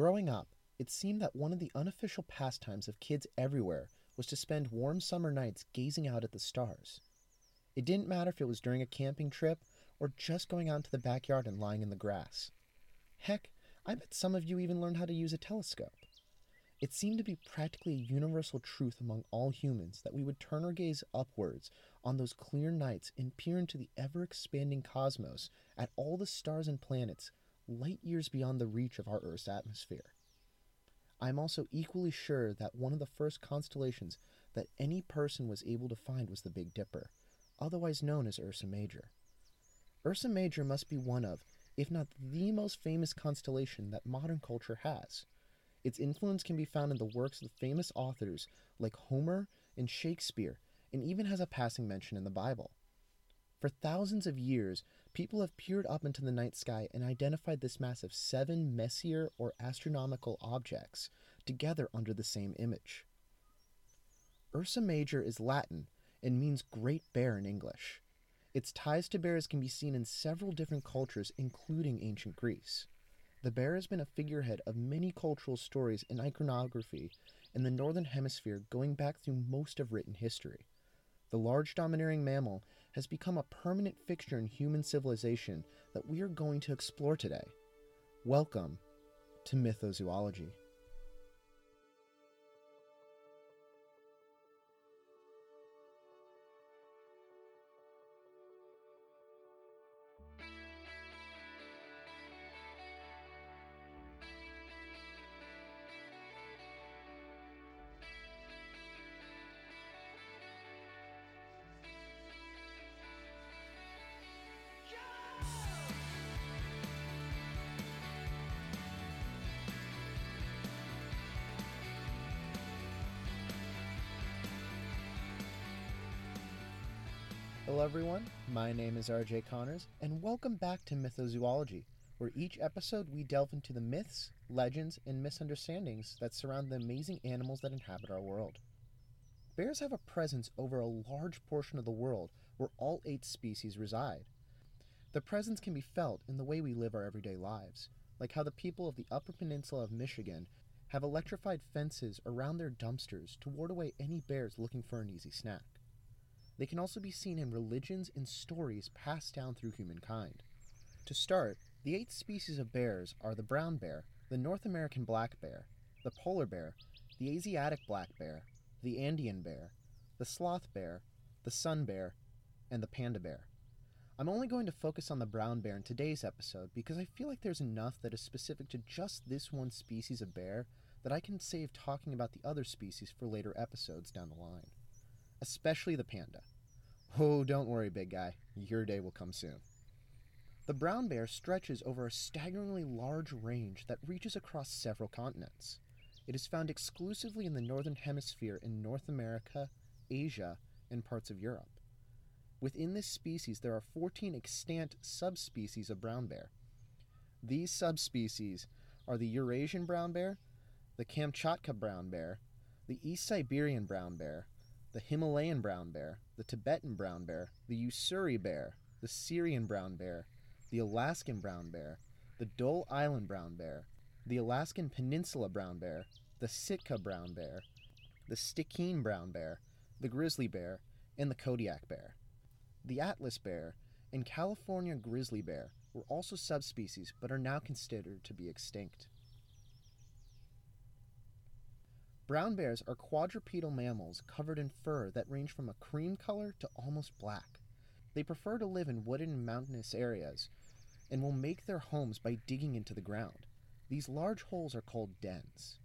Growing up, it seemed that one of the unofficial pastimes of kids everywhere was to spend warm summer nights gazing out at the stars. It didn't matter if it was during a camping trip or just going out into the backyard and lying in the grass. Heck, I bet some of you even learned how to use a telescope. It seemed to be practically a universal truth among all humans that we would turn our gaze upwards on those clear nights and peer into the ever expanding cosmos at all the stars and planets light years beyond the reach of our Earth's atmosphere. I am also equally sure that one of the first constellations that any person was able to find was the Big Dipper, otherwise known as Ursa Major. Ursa Major must be one of, if not the most famous constellation that modern culture has. Its influence can be found in the works of famous authors like Homer and Shakespeare, and even has a passing mention in the Bible. For thousands of years, people have peered up into the night sky and identified this mass of seven Messier or astronomical objects together under the same image. Ursa Major is Latin and means Great Bear in English. Its ties to bears can be seen in several different cultures, including ancient Greece. The bear has been a figurehead of many cultural stories and iconography in the Northern Hemisphere going back through most of written history. The large domineering mammal has become a permanent fixture in human civilization that we are going to explore today. Welcome to Mythozoology. Everyone. My name is RJ Connors, and welcome back to Mythozoology, where each episode we delve into the myths, legends, and misunderstandings that surround the amazing animals that inhabit our world. Bears have a presence over a large portion of the world where all eight species reside. The presence can be felt in the way we live our everyday lives, like how the people of the Upper Peninsula of Michigan have electrified fences around their dumpsters to ward away any bears looking for an easy snack. They can also be seen in religions and stories passed down through humankind. To start, the eight species of bears are the brown bear, the North American black bear, the polar bear, the Asiatic black bear, the Andean bear, the sloth bear, the sun bear, and the panda bear. I'm only going to focus on the brown bear in today's episode because I feel like there's enough that is specific to just this one species of bear that I can save talking about the other species for later episodes down the line especially the panda. Oh, don't worry, big guy, your day will come soon. The brown bear stretches over a staggeringly large range that reaches across several continents. It is found exclusively in the northern hemisphere in North America, Asia, and parts of Europe. Within this species, there are 14 extant subspecies of brown bear. These subspecies are the Eurasian brown bear, the Kamchatka brown bear, the East Siberian brown bear, the Himalayan brown bear, the Tibetan brown bear, the Ussuri bear, the Syrian brown bear, the Alaskan brown bear, the Dall Island brown bear, the Alaskan Peninsula brown bear, the Sitka brown bear, the Stikine brown bear, the grizzly bear, and the Kodiak bear. The Atlas bear and California grizzly bear were also subspecies but are now considered to be extinct. Brown bears are quadrupedal mammals covered in fur that range from a cream color to almost black. They prefer to live in wooded mountainous areas and will make their homes by digging into the ground. These large holes are called dens.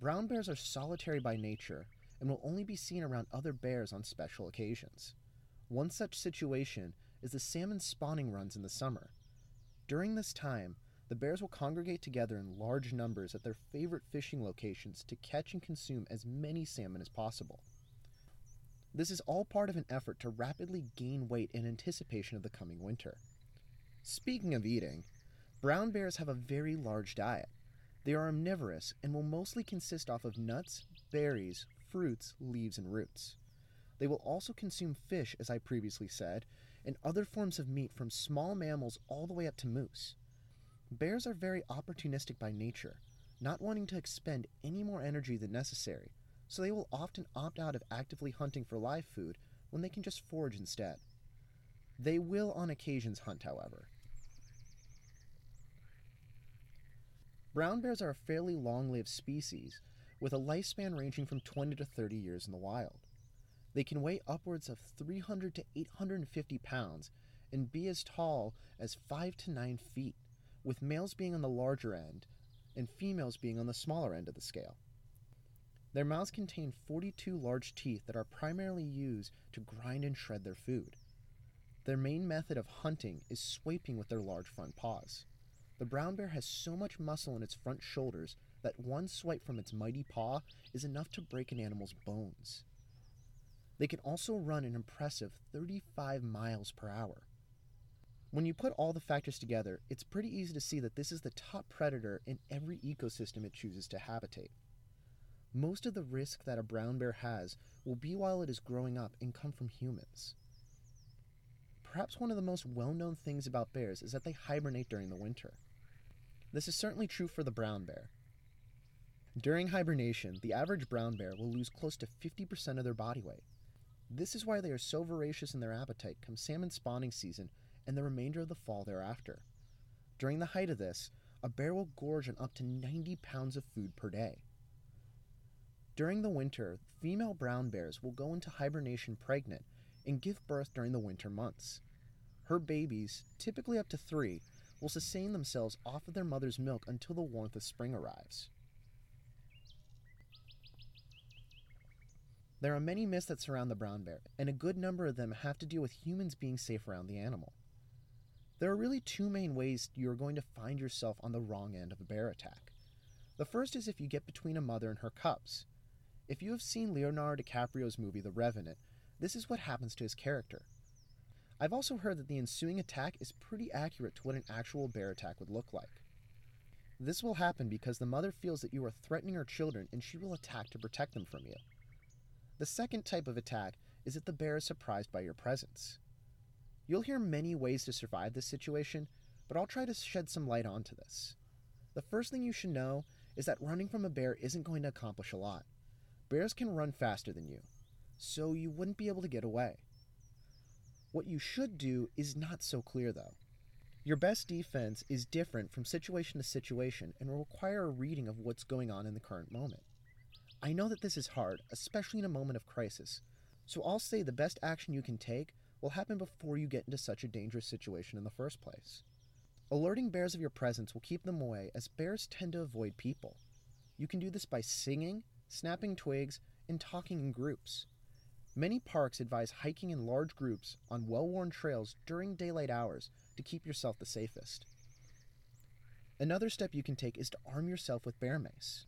Brown bears are solitary by nature and will only be seen around other bears on special occasions. One such situation is the salmon spawning runs in the summer. During this time, the bears will congregate together in large numbers at their favorite fishing locations to catch and consume as many salmon as possible. This is all part of an effort to rapidly gain weight in anticipation of the coming winter. Speaking of eating, brown bears have a very large diet. They are omnivorous and will mostly consist off of nuts, berries, fruits, leaves, and roots. They will also consume fish, as I previously said, and other forms of meat from small mammals all the way up to moose. Bears are very opportunistic by nature. not wanting to expend any more energy than necessary, so they will often opt out of actively hunting for live food when they can just forage instead. They will on occasions hunt, however. Brown bears are a fairly long lived species, with a lifespan ranging from 20 to 30 years in the wild. They can weigh upwards of 300 to 850 pounds and be as tall as 5 to 9 feet, with males being on the larger end and females being on the smaller end of the scale. Their mouths contain 42 large teeth that are primarily used to grind and shred their food. Their main method of hunting is swiping with their large front paws. The brown bear has so much muscle in its front shoulders that one swipe from its mighty paw is enough to break an animal's bones. They can also run an impressive 35 miles per hour. When you put all the factors together, it's pretty easy to see that this is the top predator in every ecosystem it chooses to habitate. Most of the risk that a brown bear has will be while it is growing up and come from humans. Perhaps one of the most well known things about bears is that they hibernate during the winter. This is certainly true for the brown bear. During hibernation, the average brown bear will lose close to 50% of their body weight. This is why they are so voracious in their appetite come salmon spawning season and the remainder of the fall thereafter. During the height of this, a bear will gorge on up to 90 pounds of food per day. During the winter, female brown bears will go into hibernation pregnant and give birth during the winter months. Her babies, typically up to three, will sustain themselves off of their mother's milk until the warmth of spring arrives. There are many myths that surround the brown bear, and a good number of them have to do with humans being safe around the animal. There are really two main ways you're going to find yourself on the wrong end of a bear attack. The first is if you get between a mother and her cubs. If you have seen Leonardo DiCaprio's movie The Revenant, this is what happens to his character. I've also heard that the ensuing attack is pretty accurate to what an actual bear attack would look like. This will happen because the mother feels that you are threatening her children and she will attack to protect them from you. The second type of attack is that the bear is surprised by your presence. You'll hear many ways to survive this situation, but I'll try to shed some light onto this. The first thing you should know is that running from a bear isn't going to accomplish a lot. Bears can run faster than you, so you wouldn't be able to get away. What you should do is not so clear, though. Your best defense is different from situation to situation and will require a reading of what's going on in the current moment. I know that this is hard, especially in a moment of crisis, so I'll say the best action you can take will happen before you get into such a dangerous situation in the first place. Alerting bears of your presence will keep them away, as bears tend to avoid people. You can do this by singing, snapping twigs, and talking in groups. Many parks advise hiking in large groups on well worn trails during daylight hours to keep yourself the safest. Another step you can take is to arm yourself with bear mace.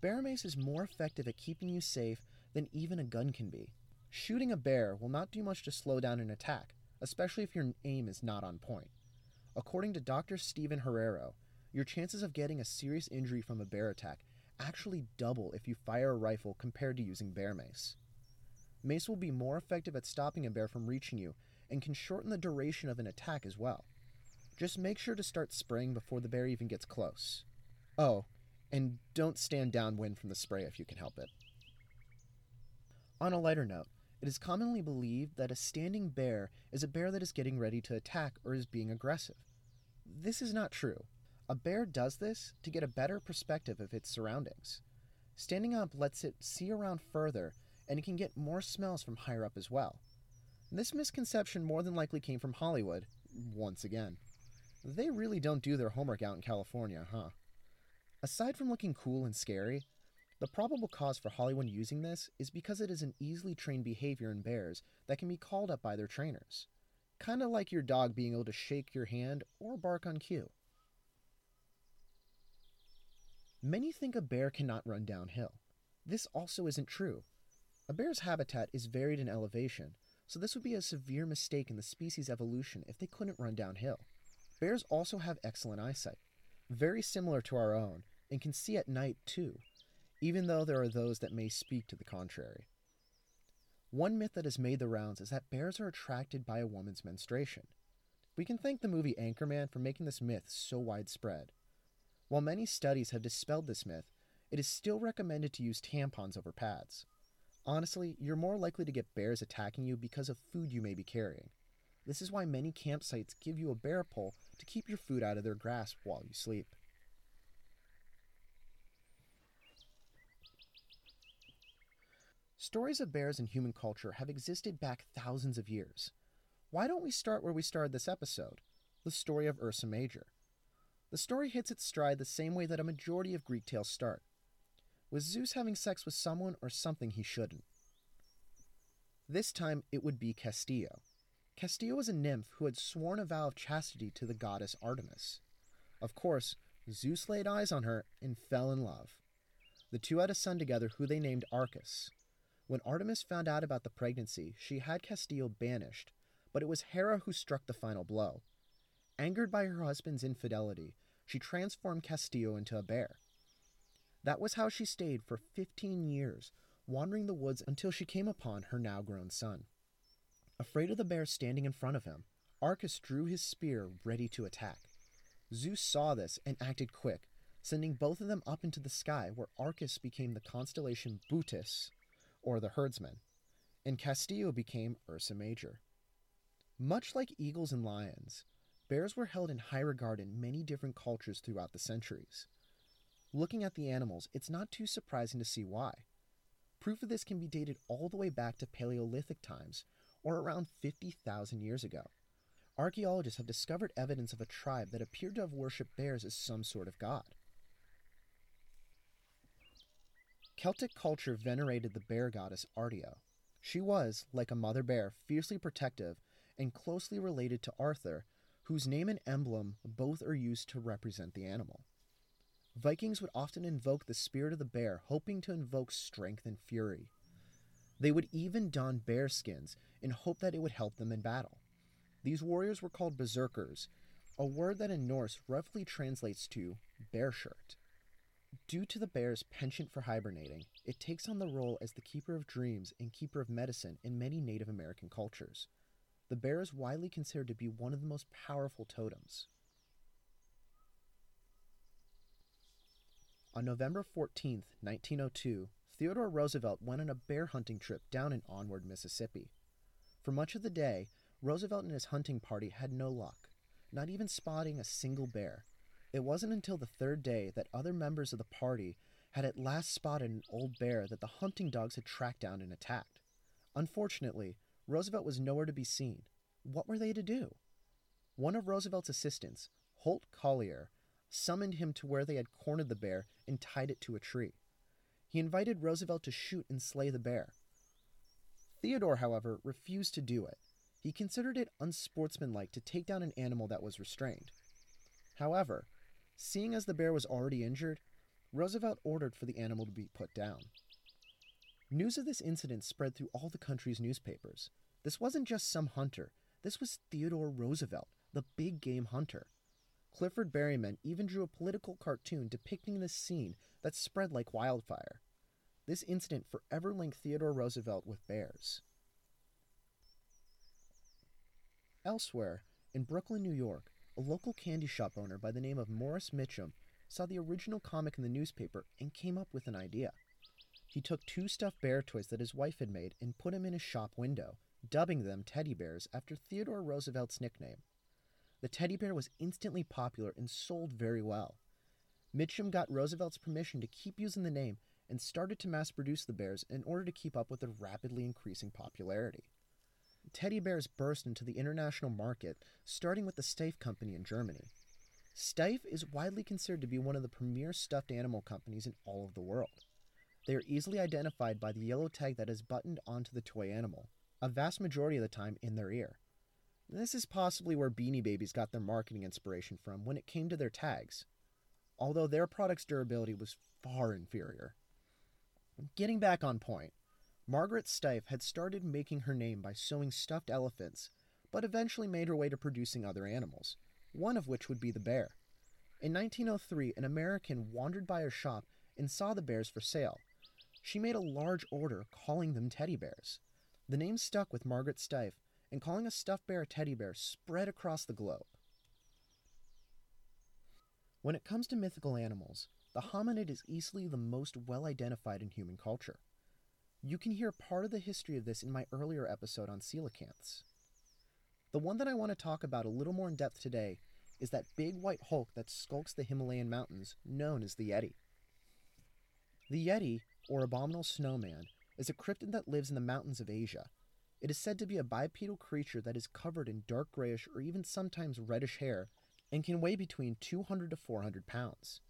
Bear mace is more effective at keeping you safe than even a gun can be. Shooting a bear will not do much to slow down an attack, especially if your aim is not on point. According to Dr. Stephen Herrero, your chances of getting a serious injury from a bear attack actually double if you fire a rifle compared to using bear mace. Mace will be more effective at stopping a bear from reaching you and can shorten the duration of an attack as well. Just make sure to start spraying before the bear even gets close. Oh, and don't stand downwind from the spray if you can help it. On a lighter note, it is commonly believed that a standing bear is a bear that is getting ready to attack or is being aggressive. This is not true. A bear does this to get a better perspective of its surroundings. Standing up lets it see around further, and it can get more smells from higher up as well. This misconception more than likely came from Hollywood, once again. They really don't do their homework out in California, huh? Aside from looking cool and scary, the probable cause for Hollywood using this is because it is an easily trained behavior in bears that can be called up by their trainers. Kinda like your dog being able to shake your hand or bark on cue. Many think a bear cannot run downhill. This also isn't true. A bear's habitat is varied in elevation, so this would be a severe mistake in the species evolution if they couldn't run downhill. Bears also have excellent eyesight, very similar to our own, and can see at night too, even though there are those that may speak to the contrary. One myth that has made the rounds is that bears are attracted by a woman's menstruation. We can thank the movie Anchorman for making this myth so widespread. While many studies have dispelled this myth, it is still recommended to use tampons over pads. Honestly, you're more likely to get bears attacking you because of food you may be carrying. This is why many campsites give you a bear pole to keep your food out of their grasp while you sleep. Stories of bears in human culture have existed back thousands of years. Why don't we start where we started this episode? The story of Ursa Major. The story hits its stride the same way that a majority of Greek tales start with Zeus having sex with someone or something he shouldn't. This time it would be Callisto. Callisto was a nymph who had sworn a vow of chastity to the goddess Artemis. Of course, Zeus laid eyes on her and fell in love. The two had a son together who they named Arcas. When Artemis found out about the pregnancy, she had Callisto banished, but it was Hera who struck the final blow. Angered by her husband's infidelity, she transformed Callisto into a bear. That was how she stayed for 15 years, wandering the woods until she came upon her now grown son. Afraid of the bear standing in front of him, Arcas drew his spear ready to attack. Zeus saw this and acted quick, sending both of them up into the sky where Arcas became the constellation Bootes, or the herdsman, and Callisto became Ursa Major. Much like eagles and lions, bears were held in high regard in many different cultures throughout the centuries. Looking at the animals, it's not too surprising to see why. Proof of this can be dated all the way back to Paleolithic times, or around 50,000 years ago. Archaeologists have discovered evidence of a tribe that appeared to have worshipped bears as some sort of god. Celtic culture venerated the bear goddess Artio. She was, like a mother bear, fiercely protective and closely related to Arthur, whose name and emblem both are used to represent the animal. Vikings would often invoke the spirit of the bear, hoping to invoke strength and fury. They would even don bear skins in hope that it would help them in battle. These warriors were called berserkers, a word that in Norse roughly translates to bear shirt. Due to the bear's penchant for hibernating, it takes on the role as the keeper of dreams and keeper of medicine in many Native American cultures. The bear is widely considered to be one of the most powerful totems. On November 14, 1902, Theodore Roosevelt went on a bear hunting trip down in Onward, Mississippi. For much of the day, Roosevelt and his hunting party had no luck, not even spotting a single bear. It wasn't until the third day that other members of the party had at last spotted an old bear that the hunting dogs had tracked down and attacked. Unfortunately, Roosevelt was nowhere to be seen. What were they to do? One of Roosevelt's assistants, Holt Collier, summoned him to where they had cornered the bear and tied it to a tree. He invited Roosevelt to shoot and slay the bear. Theodore, however, refused to do it. He considered it unsportsmanlike to take down an animal that was restrained. However, seeing as the bear was already injured, Roosevelt ordered for the animal to be put down. News of this incident spread through all the country's newspapers. This wasn't just some hunter, this was Theodore Roosevelt, the big game hunter. Clifford Berryman even drew a political cartoon depicting this scene that spread like wildfire. This incident forever linked Theodore Roosevelt with bears. Elsewhere, in Brooklyn, New York, a local candy shop owner by the name of Morris Michtom saw the original comic in the newspaper and came up with an idea. He took two stuffed bear toys that his wife had made and put them in his shop window, dubbing them teddy bears after Theodore Roosevelt's nickname. The teddy bear was instantly popular and sold very well. Michtom got Roosevelt's permission to keep using the name and started to mass produce the bears in order to keep up with their rapidly increasing popularity. Teddy bears burst into the international market, starting with the Steiff Company in Germany. Steiff is widely considered to be one of the premier stuffed animal companies in all of the world. They are easily identified by the yellow tag that is buttoned onto the toy animal, a vast majority of the time in their ear. This is possibly where Beanie Babies got their marketing inspiration from when it came to their tags, although their product's durability was far inferior. Getting back on point, Margaret Steiff had started making her name by sewing stuffed elephants, but eventually made her way to producing other animals, one of which would be the bear. In 1903, an American wandered by her shop and saw the bears for sale. She made a large order calling them teddy bears. The name stuck with Margaret Steiff, and calling a stuffed bear a teddy bear spread across the globe. When it comes to mythical animals, the hominid is easily the most well identified in human culture. You can hear part of the history of this in my earlier episode on coelacanths. The one that I want to talk about a little more in depth today is that big white hulk that skulks the Himalayan mountains, known as the Yeti. The Yeti, or abominable snowman, is a cryptid that lives in the mountains of Asia. It is said to be a bipedal creature that is covered in dark grayish or even sometimes reddish hair and can weigh between 200 to 400 pounds.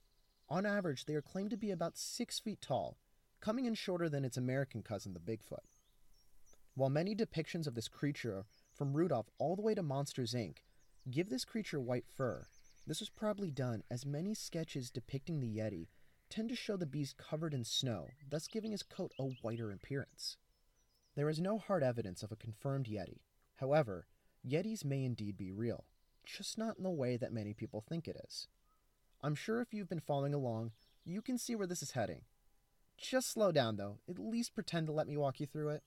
On average, they are claimed to be about 6 feet tall, coming in shorter than its American cousin, the Bigfoot. While many depictions of this creature, from Rudolph all the way to Monsters Inc., give this creature white fur, this was probably done as many sketches depicting the Yeti tend to show the beast covered in snow, thus giving his coat a whiter appearance. There is no hard evidence of a confirmed Yeti. However, Yetis may indeed be real, just not in the way that many people think it is. I'm sure if you've been following along, you can see where this is heading. Just slow down though, at least pretend to let me walk you through it.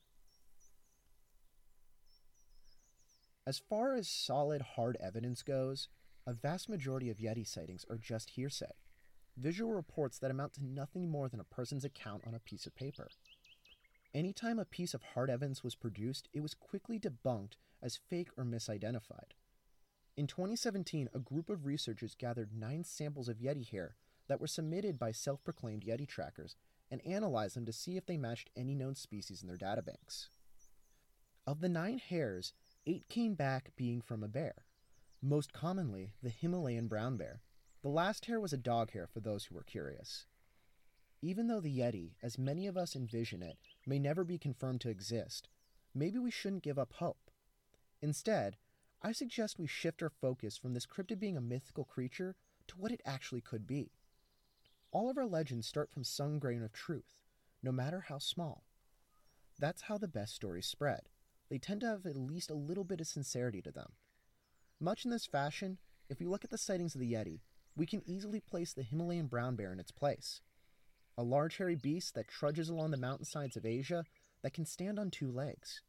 As far as solid, hard evidence goes, a vast majority of Yeti sightings are just hearsay visual reports that amount to nothing more than a person's account on a piece of paper. Anytime a piece of hard evidence was produced, it was quickly debunked as fake or misidentified. In 2017, a group of researchers gathered nine samples of Yeti hair that were submitted by self proclaimed Yeti trackers and analyzed them to see if they matched any known species in their databanks. Of the nine hairs, eight came back being from a bear, most commonly the Himalayan brown bear, the last hair was a dog hair for those who were curious. Even though the Yeti, as many of us envision it, may never be confirmed to exist, maybe we shouldn't give up hope. Instead, I suggest we shift our focus from this cryptid being a mythical creature to what it actually could be. All of our legends start from some grain of truth, no matter how small. That's how the best stories spread. They tend to have at least a little bit of sincerity to them. Much in this fashion, if we look at the sightings of the Yeti, we can easily place the Himalayan brown bear in its place. A large hairy beast that trudges along the mountainsides of Asia that can stand on two legs.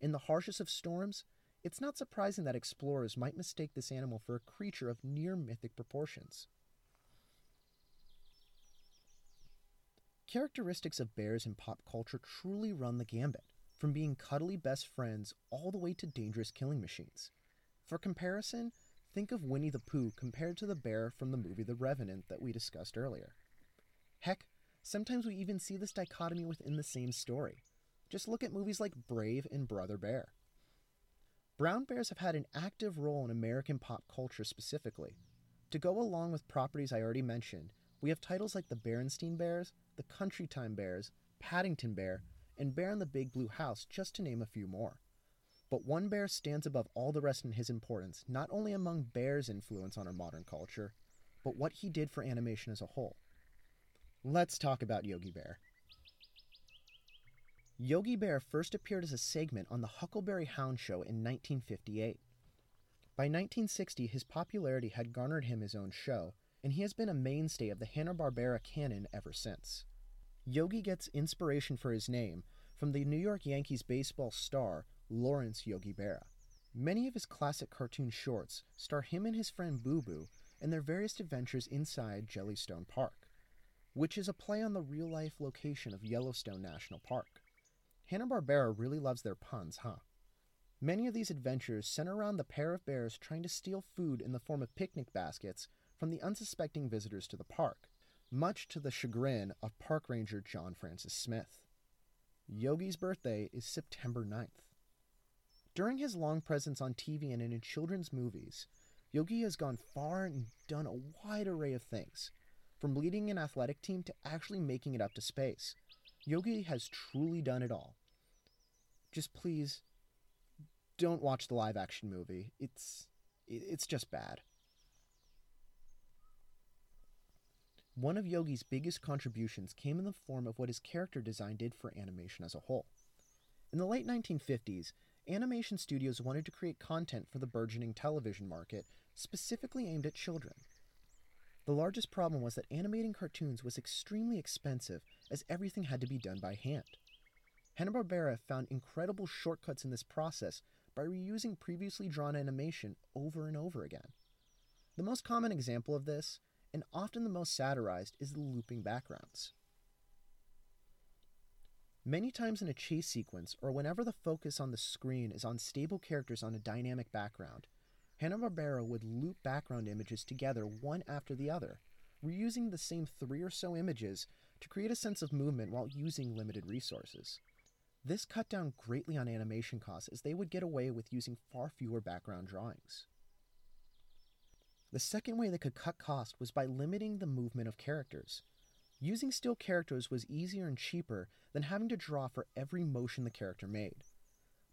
In the harshest of storms, it's not surprising that explorers might mistake this animal for a creature of near mythic proportions. Characteristics of bears in pop culture truly run the gambit, from being cuddly best friends all the way to dangerous killing machines. For comparison, Think of Winnie the Pooh compared to the bear from the movie The Revenant that we discussed earlier. Heck, sometimes we even see this dichotomy within the same story. Just look at movies like Brave and Brother Bear. Brown bears have had an active role in American pop culture specifically. To go along with properties I already mentioned, we have titles like the Berenstain Bears, the Country Time Bears, Paddington Bear, and Bear in the Big Blue House, just to name a few more. But one bear stands above all the rest in his importance, not only among bears' influence on our modern culture, but what he did for animation as a whole. Let's talk about Yogi Bear. Yogi Bear first appeared as a segment on the Huckleberry Hound Show in 1958. By 1960, his popularity had garnered him his own show, and he has been a mainstay of the Hanna-Barbera canon ever since. Yogi gets inspiration for his name from the New York Yankees baseball star Lawrence Yogi Berra. Many of his classic cartoon shorts star him and his friend Boo Boo and their various adventures inside Jellystone Park, which is a play on the real life location of Yellowstone National Park. Hanna-Barbera really loves their puns, huh? Many of these adventures center around the pair of bears trying to steal food in the form of picnic baskets from the unsuspecting visitors to the park, much to the chagrin of park ranger John Francis Smith. Yogi's birthday is September 9th. During his long presence on TV and in children's movies, Yogi has gone far and done a wide array of things, from leading an athletic team to actually making it up to space. Yogi has truly done it all. Just please don't watch the live action movie. It's it's just bad. One of Yogi's biggest contributions came in the form of what his character design did for animation as a whole. In the late 1950s, animation studios wanted to create content for the burgeoning television market specifically aimed at children. The largest problem was that animating cartoons was extremely expensive as everything had to be done by hand. Hanna-Barbera found incredible shortcuts in this process by reusing previously drawn animation over and over again. The most common example of this and often the most satirized is the looping backgrounds. Many times in a chase sequence, or whenever the focus on the screen is on stable characters on a dynamic background, Hanna-Barbera would loop background images together one after the other, reusing the same three or so images to create a sense of movement while using limited resources. This cut down greatly on animation costs as they would get away with using far fewer background drawings. The second way they could cut cost was by limiting the movement of characters. Using still characters was easier and cheaper than having to draw for every motion the character made.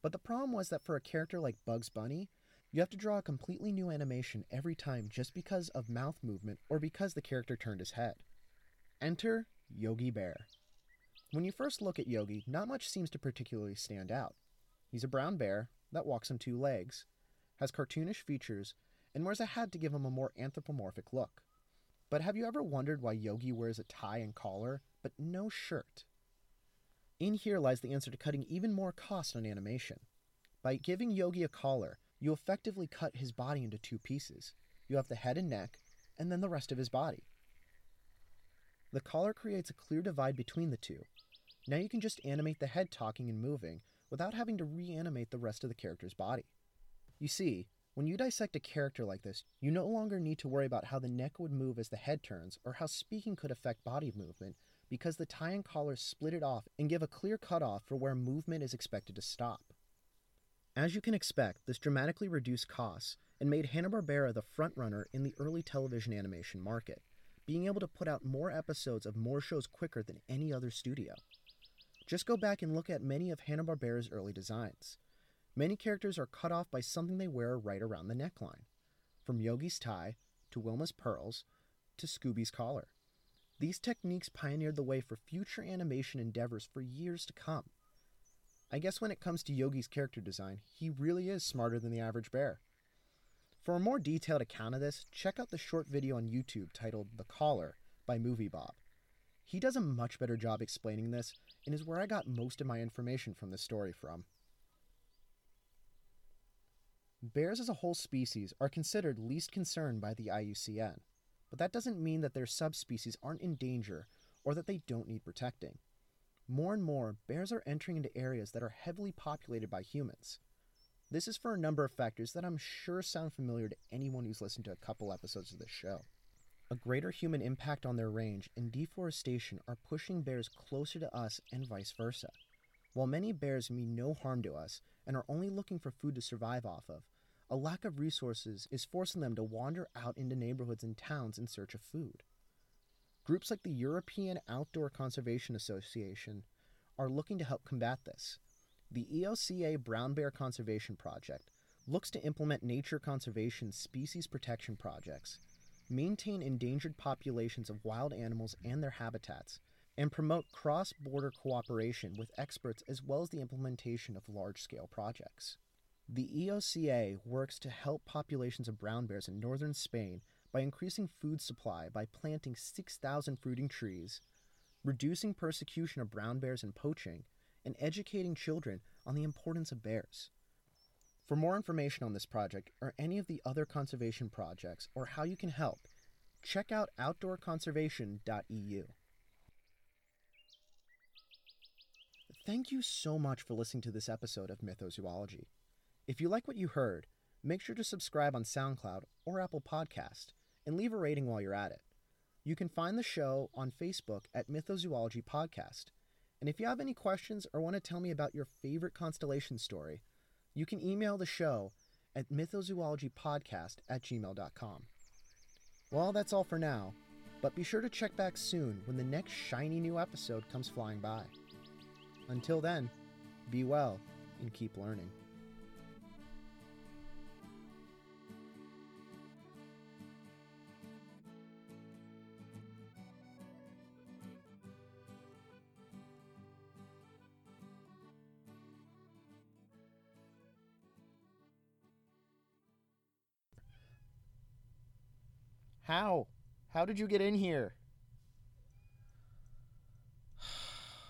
But the problem was that for a character like Bugs Bunny, you have to draw a completely new animation every time just because of mouth movement or because the character turned his head. Enter Yogi Bear. When you first look at Yogi, not much seems to particularly stand out. He's a brown bear that walks on two legs, has cartoonish features, and wears a hat to give him a more anthropomorphic look. But have you ever wondered why Yogi wears a tie and collar, but no shirt? In here lies the answer to cutting even more cost on animation. By giving Yogi a collar, you effectively cut his body into two pieces. You have the head and neck, and then the rest of his body. The collar creates a clear divide between the two. Now you can just animate the head talking and moving without having to reanimate the rest of the character's body. You see, when you dissect a character like this, you no longer need to worry about how the neck would move as the head turns or how speaking could affect body movement because the tie and collar split it off and give a clear cutoff for where movement is expected to stop. As you can expect, this dramatically reduced costs and made Hanna-Barbera the frontrunner in the early television animation market, being able to put out more episodes of more shows quicker than any other studio. Just go back and look at many of Hanna-Barbera's early designs. Many characters are cut off by something they wear right around the neckline, from Yogi's tie to Wilma's pearls to Scooby's collar. These techniques pioneered the way for future animation endeavors for years to come. I guess when it comes to Yogi's character design, he really is smarter than the average bear. For a more detailed account of this, check out the short video on YouTube titled The Collar by Movie Bob. He does a much better job explaining this and is where I got most of my information from this story from. Bears as a whole species are considered least concern by the IUCN, but that doesn't mean that their subspecies aren't in danger or that they don't need protecting. More and more, bears are entering into areas that are heavily populated by humans. This is for a number of factors that I'm sure sound familiar to anyone who's listened to a couple episodes of this show. A greater human impact on their range and deforestation are pushing bears closer to us and vice versa. While many bears mean no harm to us and are only looking for food to survive off of, a lack of resources is forcing them to wander out into neighborhoods and towns in search of food. Groups like the European Outdoor Conservation Association are looking to help combat this. The EOCA Brown Bear Conservation Project looks to implement nature conservation species protection projects maintain endangered populations of wild animals and their habitats, and promote cross border cooperation with experts as well as the implementation of large scale projects. The EOCA works to help populations of brown bears in northern Spain by increasing food supply by planting 6,000 fruiting trees, reducing persecution of brown bears and poaching, and educating children on the importance of bears. For more information on this project or any of the other conservation projects or how you can help, check out outdoorconservation.eu. Thank you so much for listening to this episode of Mythozoology. If you like what you heard, make sure to subscribe on SoundCloud or Apple Podcast and leave a rating while you're at it. You can find the show on Facebook at Mythozoology Podcast. And if you have any questions or want to tell me about your favorite constellation story, you can email the show at mythozoologypodcast at gmail.com. Well, that's all for now, but be sure to check back soon when the next shiny new episode comes flying by. Until then, be well and keep learning. How? How did you get in here?